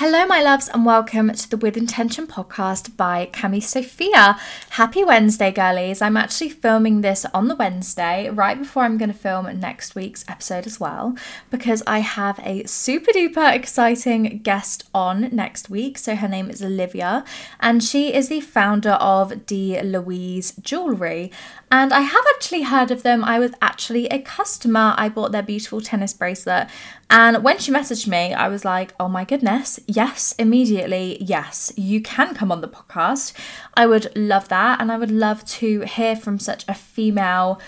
Hello, my loves, and welcome to the With Intention podcast by Cami Sophia. Happy Wednesday, girlies. I'm actually filming this on the Wednesday, right before I'm going to film next week's episode as well, because I have a super duper exciting guest on next week. So, her name is Olivia, and she is the founder of D. Louise Jewelry. And I have actually heard of them. I was actually a customer. I bought their beautiful tennis bracelet. And when she messaged me, I was like, oh my goodness, yes, immediately, yes, you can come on the podcast. I would love that. And I would love to hear from such a female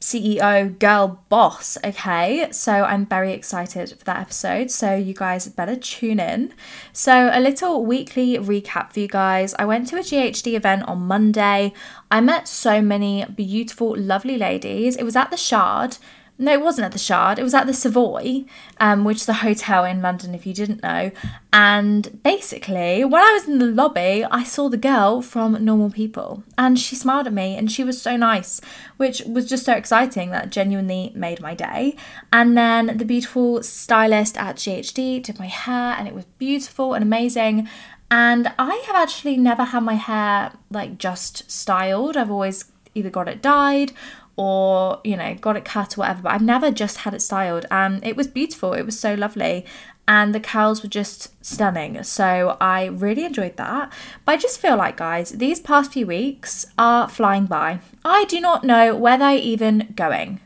CEO girl boss. Okay, so I'm very excited for that episode. So you guys better tune in. So, a little weekly recap for you guys. I went to a GHD event on Monday. I met so many beautiful, lovely ladies. It was at the Shard. No, it wasn't at the Shard. It was at the Savoy, um, which is a hotel in London, if you didn't know. And basically, when I was in the lobby, I saw the girl from Normal People, and she smiled at me, and she was so nice, which was just so exciting. That genuinely made my day. And then the beautiful stylist at GHD did my hair, and it was beautiful and amazing. And I have actually never had my hair like just styled. I've always either got it dyed or you know got it cut or whatever but i've never just had it styled and it was beautiful it was so lovely and the curls were just stunning so i really enjoyed that. But i just feel like guys these past few weeks are flying by. I do not know where they're even going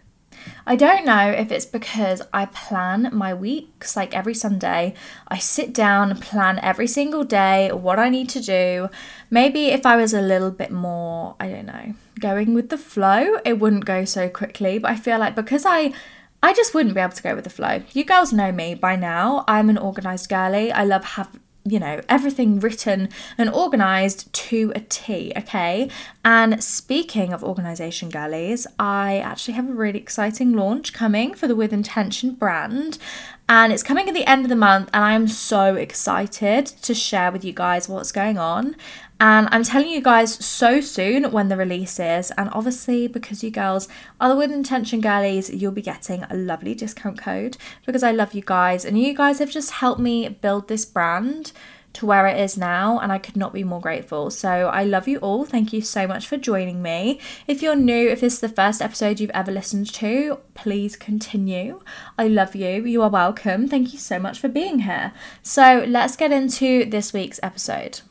I don't know if it's because I plan my weeks like every Sunday. I sit down and plan every single day what I need to do. Maybe if I was a little bit more, I don't know, going with the flow, it wouldn't go so quickly. But I feel like because I I just wouldn't be able to go with the flow. You girls know me by now. I'm an organized girly. I love have you know, everything written and organized to a T, okay? And speaking of organization girlies, I actually have a really exciting launch coming for the With Intention brand. And it's coming at the end of the month, and I'm so excited to share with you guys what's going on. And I'm telling you guys so soon when the release is. And obviously, because you girls are the With Intention girlies, you'll be getting a lovely discount code because I love you guys. And you guys have just helped me build this brand to where it is now, and I could not be more grateful. So I love you all. Thank you so much for joining me. If you're new, if this is the first episode you've ever listened to, please continue. I love you. You are welcome. Thank you so much for being here. So let's get into this week's episode.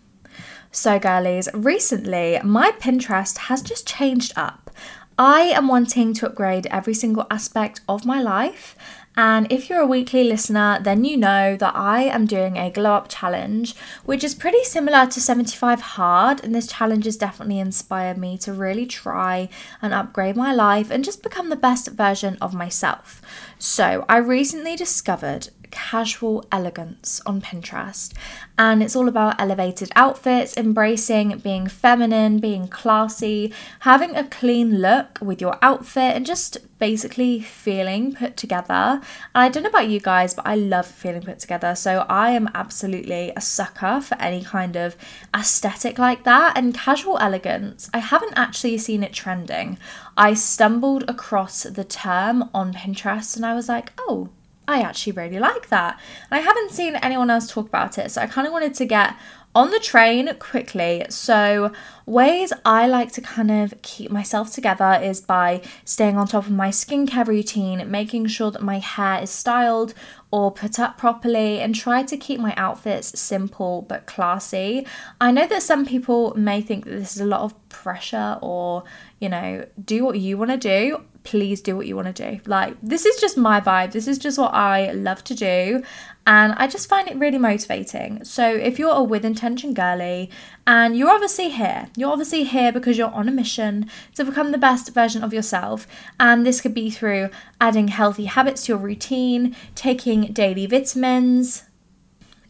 So, girlies, recently my Pinterest has just changed up. I am wanting to upgrade every single aspect of my life. And if you're a weekly listener, then you know that I am doing a glow up challenge, which is pretty similar to 75 Hard. And this challenge has definitely inspired me to really try and upgrade my life and just become the best version of myself. So, I recently discovered casual elegance on Pinterest. And it's all about elevated outfits, embracing being feminine, being classy, having a clean look with your outfit, and just basically feeling put together. And I don't know about you guys, but I love feeling put together. So I am absolutely a sucker for any kind of aesthetic like that. And casual elegance, I haven't actually seen it trending. I stumbled across the term on Pinterest and I was like, oh, I actually really like that. And I haven't seen anyone else talk about it, so I kind of wanted to get on the train quickly. So, ways I like to kind of keep myself together is by staying on top of my skincare routine, making sure that my hair is styled or put up properly, and try to keep my outfits simple but classy. I know that some people may think that this is a lot of pressure or, you know, do what you want to do please do what you want to do. Like, this is just my vibe. This is just what I love to do. And I just find it really motivating. So, if you're a with intention girly and you're obviously here, you're obviously here because you're on a mission to become the best version of yourself. And this could be through adding healthy habits to your routine, taking daily vitamins,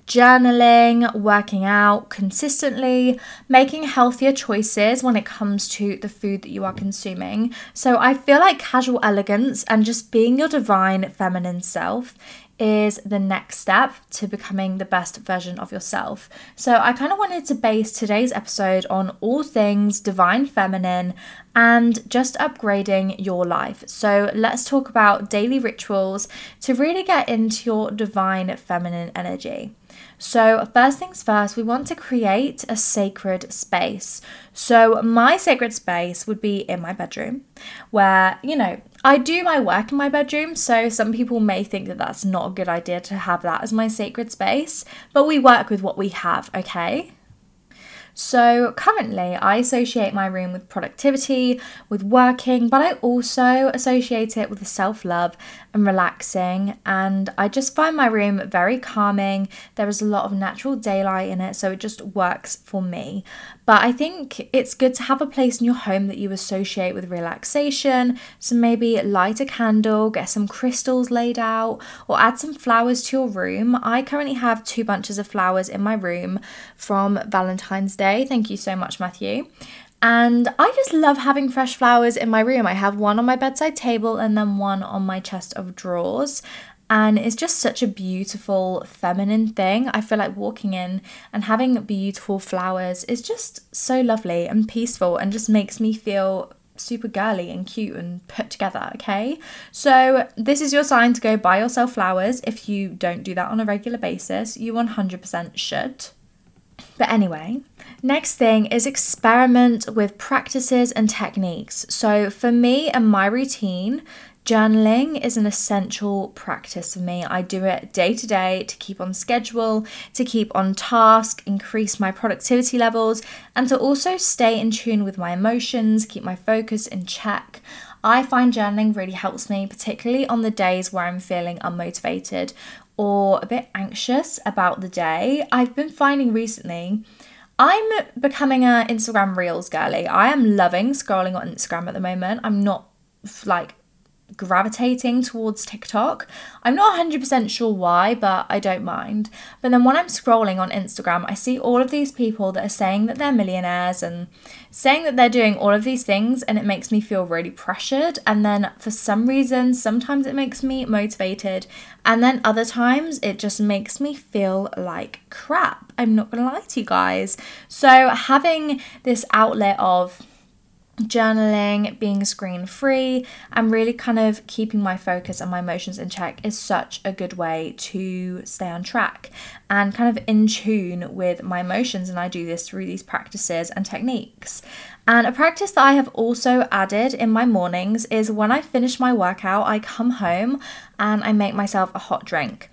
journaling, working out consistently, making healthier choices when it comes to the food that you are consuming. So I feel like casual elegance and just being your divine feminine self is the next step to becoming the best version of yourself. So, I kind of wanted to base today's episode on all things divine feminine and just upgrading your life. So, let's talk about daily rituals to really get into your divine feminine energy. So, first things first, we want to create a sacred space. So, my sacred space would be in my bedroom, where, you know, I do my work in my bedroom. So, some people may think that that's not a good idea to have that as my sacred space, but we work with what we have, okay? So currently, I associate my room with productivity, with working, but I also associate it with self love and relaxing. And I just find my room very calming. There is a lot of natural daylight in it, so it just works for me. But I think it's good to have a place in your home that you associate with relaxation. So maybe light a candle, get some crystals laid out, or add some flowers to your room. I currently have two bunches of flowers in my room from Valentine's Day. Thank you so much, Matthew. And I just love having fresh flowers in my room. I have one on my bedside table and then one on my chest of drawers and it's just such a beautiful feminine thing. I feel like walking in and having beautiful flowers is just so lovely and peaceful and just makes me feel super girly and cute and put together, okay? So, this is your sign to go buy yourself flowers. If you don't do that on a regular basis, you 100% should. But anyway, next thing is experiment with practices and techniques. So, for me and my routine, Journaling is an essential practice for me. I do it day to day to keep on schedule, to keep on task, increase my productivity levels, and to also stay in tune with my emotions, keep my focus in check. I find journaling really helps me, particularly on the days where I'm feeling unmotivated or a bit anxious about the day. I've been finding recently. I'm becoming a Instagram Reels girly. I am loving scrolling on Instagram at the moment. I'm not like gravitating towards TikTok. I'm not 100% sure why, but I don't mind. But then when I'm scrolling on Instagram, I see all of these people that are saying that they're millionaires and saying that they're doing all of these things, and it makes me feel really pressured. And then for some reason, sometimes it makes me motivated, and then other times it just makes me feel like crap. I'm not gonna lie to you guys. So having this outlet of journaling, being screen free, and really kind of keeping my focus and my emotions in check is such a good way to stay on track and kind of in tune with my emotions. And I do this through these practices and techniques. And a practice that I have also added in my mornings is when I finish my workout, I come home and I make myself a hot drink.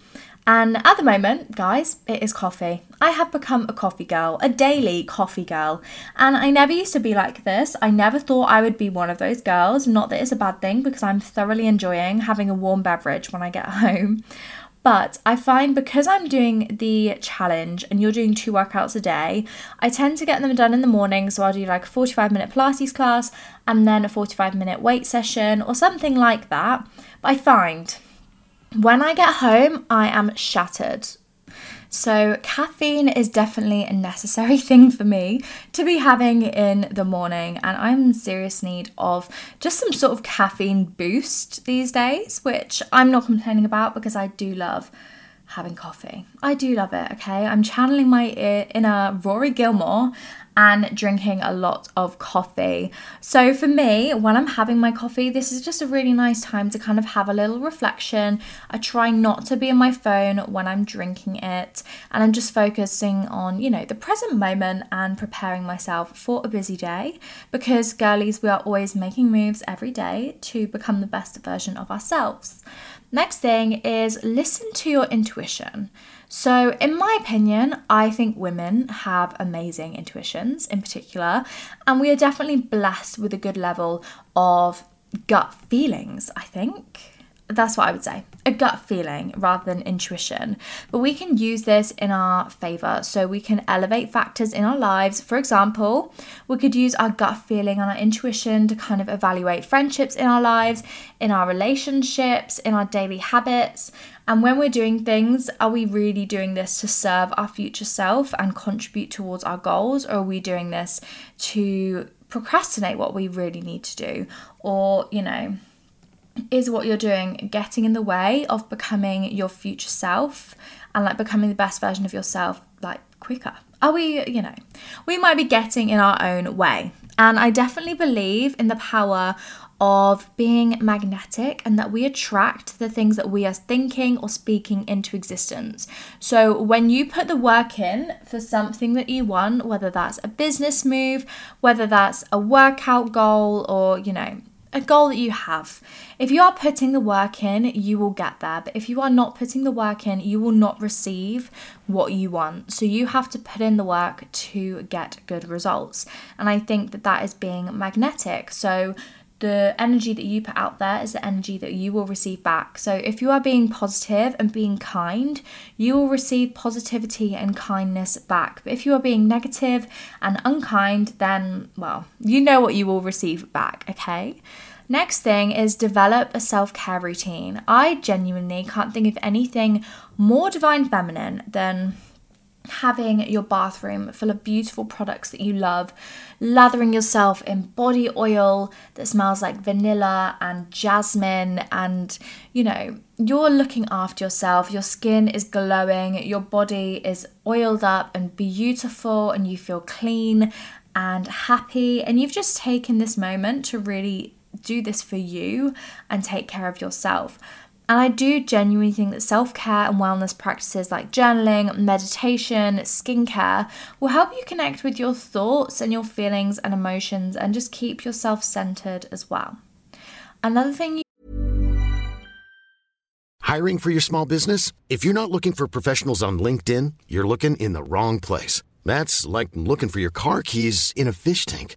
And at the moment, guys, it is coffee. I have become a coffee girl, a daily coffee girl. And I never used to be like this. I never thought I would be one of those girls. Not that it's a bad thing because I'm thoroughly enjoying having a warm beverage when I get home. But I find because I'm doing the challenge and you're doing two workouts a day, I tend to get them done in the morning. So I'll do like a 45 minute Pilates class and then a 45 minute weight session or something like that. But I find When I get home, I am shattered. So, caffeine is definitely a necessary thing for me to be having in the morning, and I'm in serious need of just some sort of caffeine boost these days, which I'm not complaining about because I do love having coffee. I do love it, okay? I'm channeling my inner Rory Gilmore and drinking a lot of coffee. So, for me, when I'm having my coffee, this is just a really nice time to kind of have a little reflection. I try not to be on my phone when I'm drinking it, and I'm just focusing on, you know, the present moment and preparing myself for a busy day because, girlies, we are always making moves every day to become the best version of ourselves. Next thing is listen to your intuition. So, in my opinion, I think women have amazing intuitions in particular, and we are definitely blessed with a good level of gut feelings, I think. That's what I would say a gut feeling rather than intuition. But we can use this in our favor. So we can elevate factors in our lives. For example, we could use our gut feeling and our intuition to kind of evaluate friendships in our lives, in our relationships, in our daily habits. And when we're doing things, are we really doing this to serve our future self and contribute towards our goals? Or are we doing this to procrastinate what we really need to do? Or, you know, is what you're doing getting in the way of becoming your future self and like becoming the best version of yourself like quicker? Are we, you know, we might be getting in our own way. And I definitely believe in the power of being magnetic and that we attract the things that we are thinking or speaking into existence. So, when you put the work in for something that you want, whether that's a business move, whether that's a workout goal, or you know, a goal that you have. If you are putting the work in, you will get there. But if you are not putting the work in, you will not receive what you want. So you have to put in the work to get good results. And I think that that is being magnetic. So the energy that you put out there is the energy that you will receive back. So, if you are being positive and being kind, you will receive positivity and kindness back. But if you are being negative and unkind, then, well, you know what you will receive back, okay? Next thing is develop a self care routine. I genuinely can't think of anything more divine feminine than having your bathroom full of beautiful products that you love, lathering yourself in body oil that smells like vanilla and jasmine, and you know, you're looking after yourself, your skin is glowing, your body is oiled up and beautiful, and you feel clean and happy, and you've just taken this moment to really do this for you and take care of yourself. And I do genuinely think that self care and wellness practices like journaling, meditation, skincare will help you connect with your thoughts and your feelings and emotions and just keep yourself centered as well. Another thing you Hiring for your small business? If you're not looking for professionals on LinkedIn, you're looking in the wrong place. That's like looking for your car keys in a fish tank.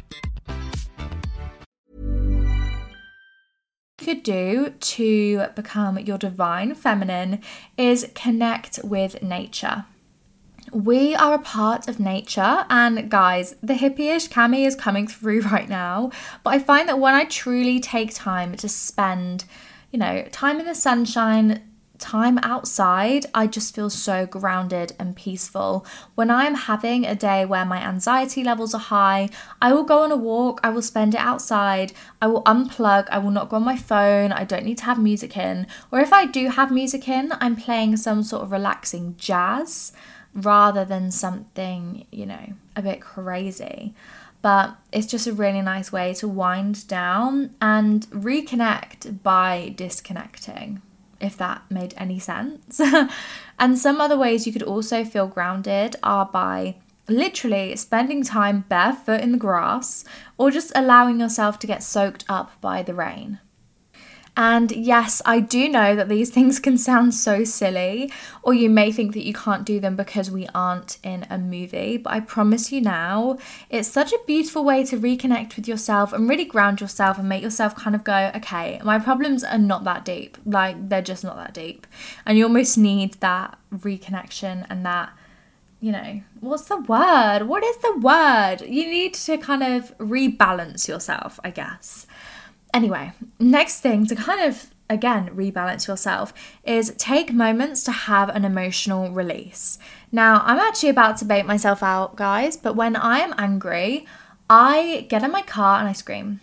could do to become your divine feminine is connect with nature. We are a part of nature, and guys, the hippie-ish Cami is coming through right now. But I find that when I truly take time to spend, you know, time in the sunshine, time outside, I just feel so grounded and peaceful. When I'm having a day where my anxiety levels are high, I will go on a walk, I will spend it outside, I will unplug, I will not go on my phone, I don't need to have music in. Or if I do have music in, I'm playing some sort of relaxing jazz rather than something, you know, a bit crazy. but it's just a really nice way to wind down and reconnect by disconnecting, if that made any sense. and some other ways you could also feel grounded are by literally spending time barefoot in the grass or just allowing yourself to get soaked up by the rain. And yes, I do know that these things can sound so silly, or you may think that you can't do them because we aren't in a movie. But I promise you now, it's such a beautiful way to reconnect with yourself and really ground yourself and make yourself kind of go, okay, my problems are not that deep. Like, they're just not that deep. And you almost need that reconnection and that you know, what's the word? What is the word? You need to kind of rebalance yourself, I guess. Anyway, next thing to kind of again rebalance yourself is take moments to have an emotional release. Now, I'm actually about to bait myself out, guys, but when I am angry, I get in my car and I scream.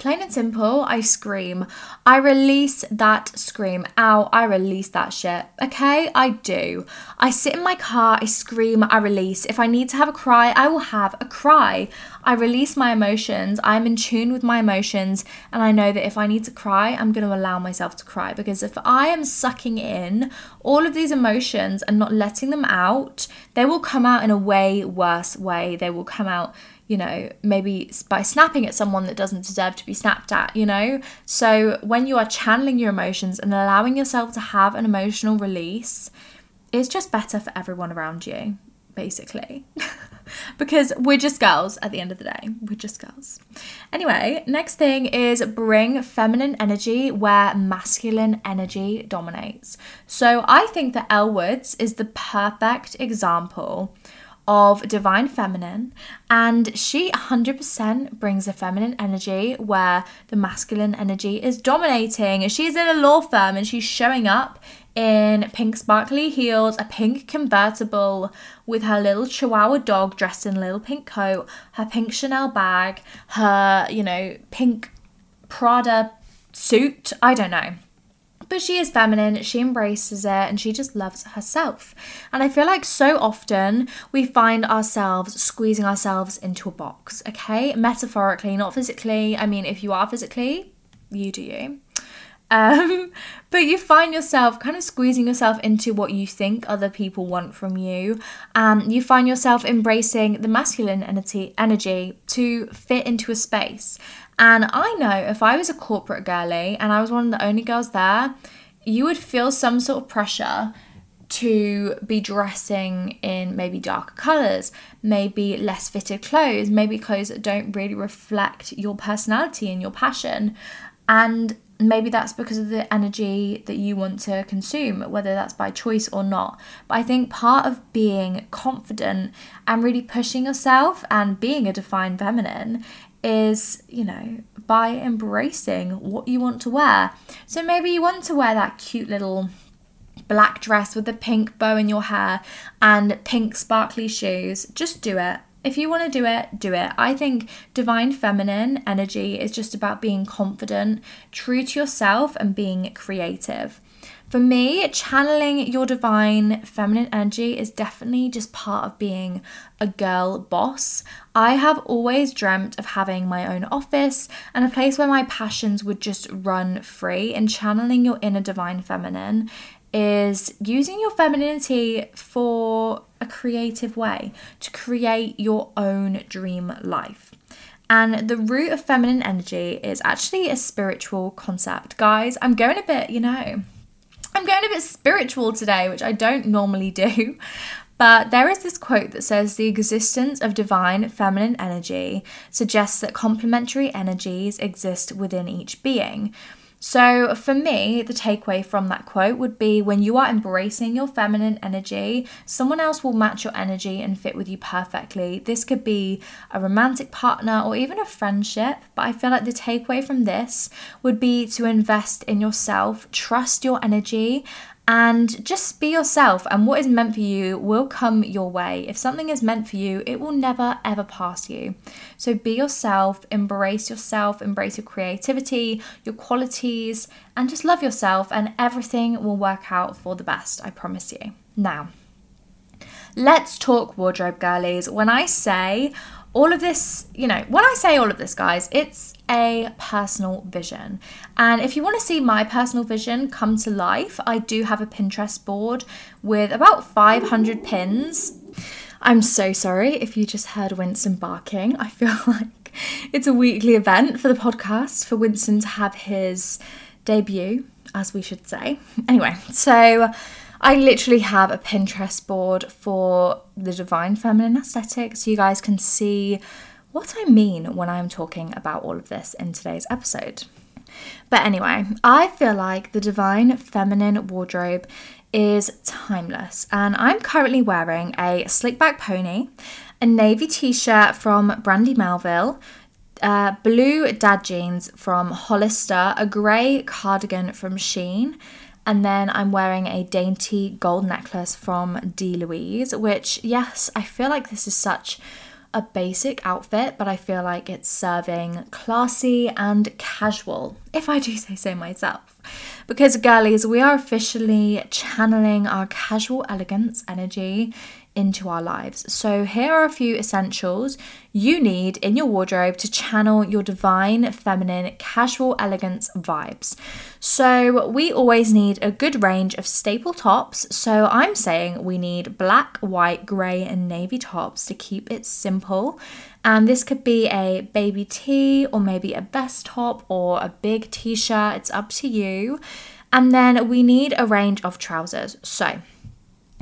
Plain and simple, I scream. I release that scream out. I release that shit. Okay, I do. I sit in my car, I scream, I release. If I need to have a cry, I will have a cry. I release my emotions. I'm in tune with my emotions, and I know that if I need to cry, I'm going to allow myself to cry because if I am sucking in all of these emotions and not letting them out, they will come out in a way worse way. They will come out you know, maybe by snapping at someone that doesn't deserve to be snapped at, you know? So when you are channeling your emotions and allowing yourself to have an emotional release, it's just better for everyone around you, basically. because we're just girls at the end of the day. We're just girls. Anyway, next thing is bring feminine energy where masculine energy dominates. So I think that Elle Woods is the perfect example of divine feminine and she 100% brings a feminine energy where the masculine energy is dominating. She's in a law firm and she's showing up in pink sparkly heels a pink convertible with her little chihuahua dog dressed in a little pink coat her pink chanel bag her you know pink prada suit. I don't know but she is feminine, she embraces it, and she just loves herself. And I feel like so often we find ourselves squeezing ourselves into a box, okay? Metaphorically, not physically. I mean, if you are physically, you do you. Um, but you find yourself kind of squeezing yourself into what you think other people want from you. And you find yourself embracing the masculine energy, energy to fit into a space. And I know if I was a corporate girly and I was one of the only girls there, you would feel some sort of pressure to be dressing in maybe darker colours, maybe less fitted clothes, maybe clothes that don't really reflect your personality and your passion. And maybe that's because of the energy that you want to consume, whether that's by choice or not. But I think part of being confident and really pushing yourself and being a divine feminine is, you know, by embracing what you want to wear. So maybe you want to wear that cute little black dress with the pink bow in your hair and pink sparkly shoes. Just do it. If you want to do it, do it. I think divine feminine energy is just about being confident, true to yourself, and being creative. For me, channeling your divine feminine energy is definitely just part of being a girl boss. I have always dreamt of having my own office and a place where my passions would just run free, and channeling your inner divine feminine is using your femininity for a creative way to create your own dream life. And the root of feminine energy is actually a spiritual concept. Guys, I'm going a bit, you know, I'm going a bit spiritual today, which I don't normally do. But there is this quote that says the existence of divine feminine energy suggests that complementary energies exist within each being. So, for me, the takeaway from that quote would be when you are embracing your feminine energy, someone else will match your energy and fit with you perfectly. This could be a romantic partner or even a friendship, but I feel like the takeaway from this would be to invest in yourself, trust your energy, and just be yourself and what is meant for you will come your way. If something is meant for you it will never ever pass you. So be yourself embrace yourself embrace your creativity your qualities and just love yourself and everything will work out for the best i promise you. Now Let's talk wardrobe girlies. When I say all of this, you know, when I say all of this, guys, it's a personal vision. And if you want to see my personal vision come to life, I do have a Pinterest board with about 500 pins. I'm so sorry if you just heard Winston barking. I feel like it's a weekly event for the podcast for Winston to have his debut, as we should say. Anyway, so I literally have a Pinterest board for the divine feminine aesthetic so you guys can see what I mean when I'm talking about all of this in today's episode. But anyway, I feel like the divine feminine wardrobe is timeless, and I'm currently wearing a slick back pony, a navy t shirt from Brandy Melville, uh, blue dad jeans from Hollister, a grey cardigan from Shein, and then I'm wearing a dainty gold necklace from D. Louise, which, yes, I feel like this is such a basic outfit, but I feel like it's serving classy and casual, if I do say so myself. Because, girlies, we are officially channeling our casual elegance energy into our lives. So, here are a few essentials you need in your wardrobe to channel your divine, feminine, casual elegance vibes. So, we always need a good range of staple tops. So, I'm saying we need black, white, grey, and navy tops to keep it simple. And this could be a baby tee or maybe a vest top or a big t shirt, it's up to you. And then we need a range of trousers. So,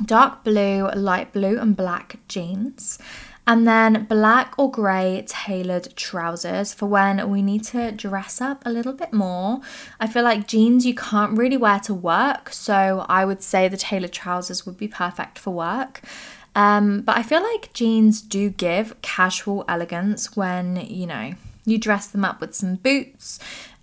dark blue, light blue, and black jeans. And then black or grey tailored trousers for when we need to dress up a little bit more. I feel like jeans you can't really wear to work, so I would say the tailored trousers would be perfect for work. Um, but I feel like jeans do give casual elegance when, you know, you dress them up with some boots,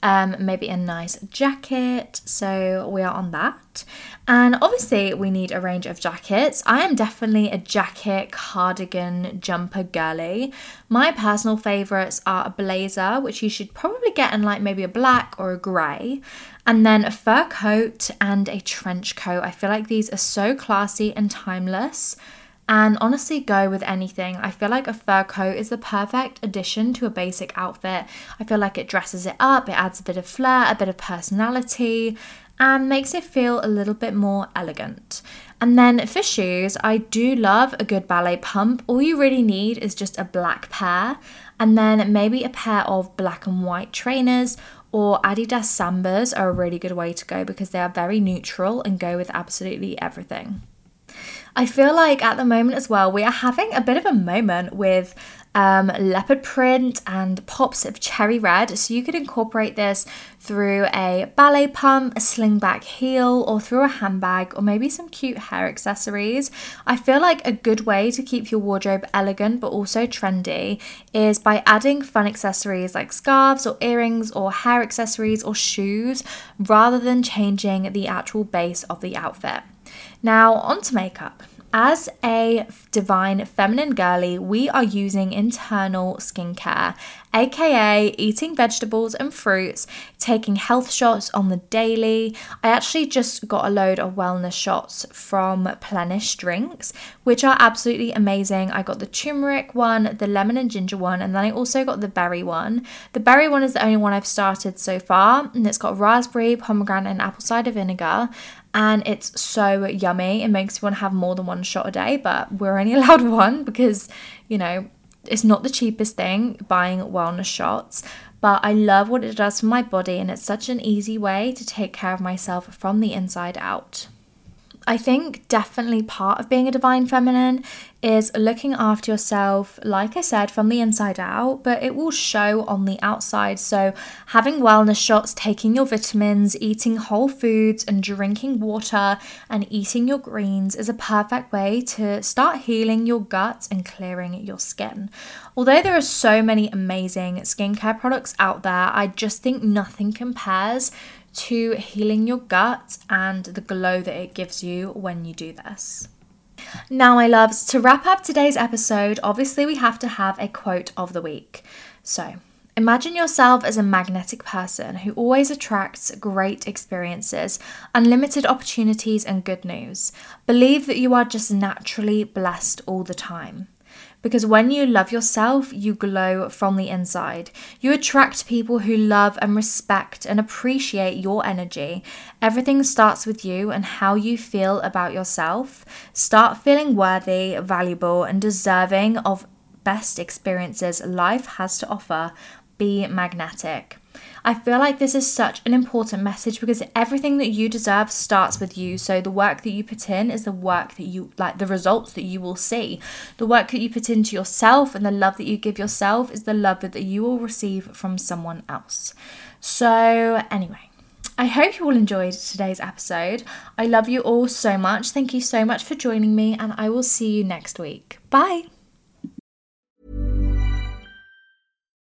um, maybe a nice jacket. So we are on that. And obviously, we need a range of jackets. I am definitely a jacket, cardigan, jumper girly. My personal favourites are a blazer, which you should probably get in like maybe a black or a grey, and then a fur coat and a trench coat. I feel like these are so classy and timeless and honestly go with anything. I feel like a fur coat is the perfect addition to a basic outfit. I feel like it dresses it up, it adds a bit of flair, a bit of personality, and makes it feel a little bit more elegant. And then for shoes, I do love a good ballet pump. All you really need is just a black pair, and then maybe a pair of black and white trainers or Adidas Sambas are a really good way to go because they are very neutral and go with absolutely everything. I feel like at the moment as well, we are having a bit of a moment with um, leopard print and pops of cherry red. So you could incorporate this through a ballet pump, a slingback heel, or through a handbag, or maybe some cute hair accessories. I feel like a good way to keep your wardrobe elegant but also trendy is by adding fun accessories like scarves or earrings or hair accessories or shoes rather than changing the actual base of the outfit. Now, on to makeup. As a divine feminine girly, we are using internal skincare, aka eating vegetables and fruits, taking health shots on the daily. I actually just got a load of wellness shots from Plenish Drinks, which are absolutely amazing. I got the turmeric one, the lemon and ginger one, and then I also got the berry one. The berry one is the only one I've started so far, and it's got raspberry, pomegranate, and apple cider vinegar and it's so yummy. It makes you want to have more than one shot a day, but we're only allowed one because, you know, it's not the cheapest thing buying wellness shots. But I love what it does for my body, and it's such an easy way to take care of myself from the inside out. I think definitely part of being a divine feminine is looking after yourself, like I said, from the inside out, but it will show on the outside. So, having wellness shots, taking your vitamins, eating whole foods, and drinking water and eating your greens is a perfect way to start healing your gut and clearing your skin. Although there are so many amazing skincare products out there, I just think nothing compares to healing your gut and the glow that it gives you when you do this. Now, my loves, to wrap up today's episode, obviously we have to have a quote of the week. So, Imagine yourself as a magnetic person who always attracts great experiences, unlimited opportunities, and good news. Believe that you are just naturally blessed all the time. Because when you love yourself, you glow from the inside. You attract people who love and respect and appreciate your energy. Everything starts with you and how you feel about yourself. Start feeling worthy, valuable, and deserving of best experiences life has to offer. Be magnetic. I feel like this is such an important message because everything that you deserve starts with you. So the work that you put in is the work that you like, the results that you will see. The work that you put into yourself and the love that you give yourself is the love that you will receive from someone else. So, anyway. I hope you all enjoyed today's episode. I love you all so much. Thank you so much for joining me, and I will see you next week. Bye.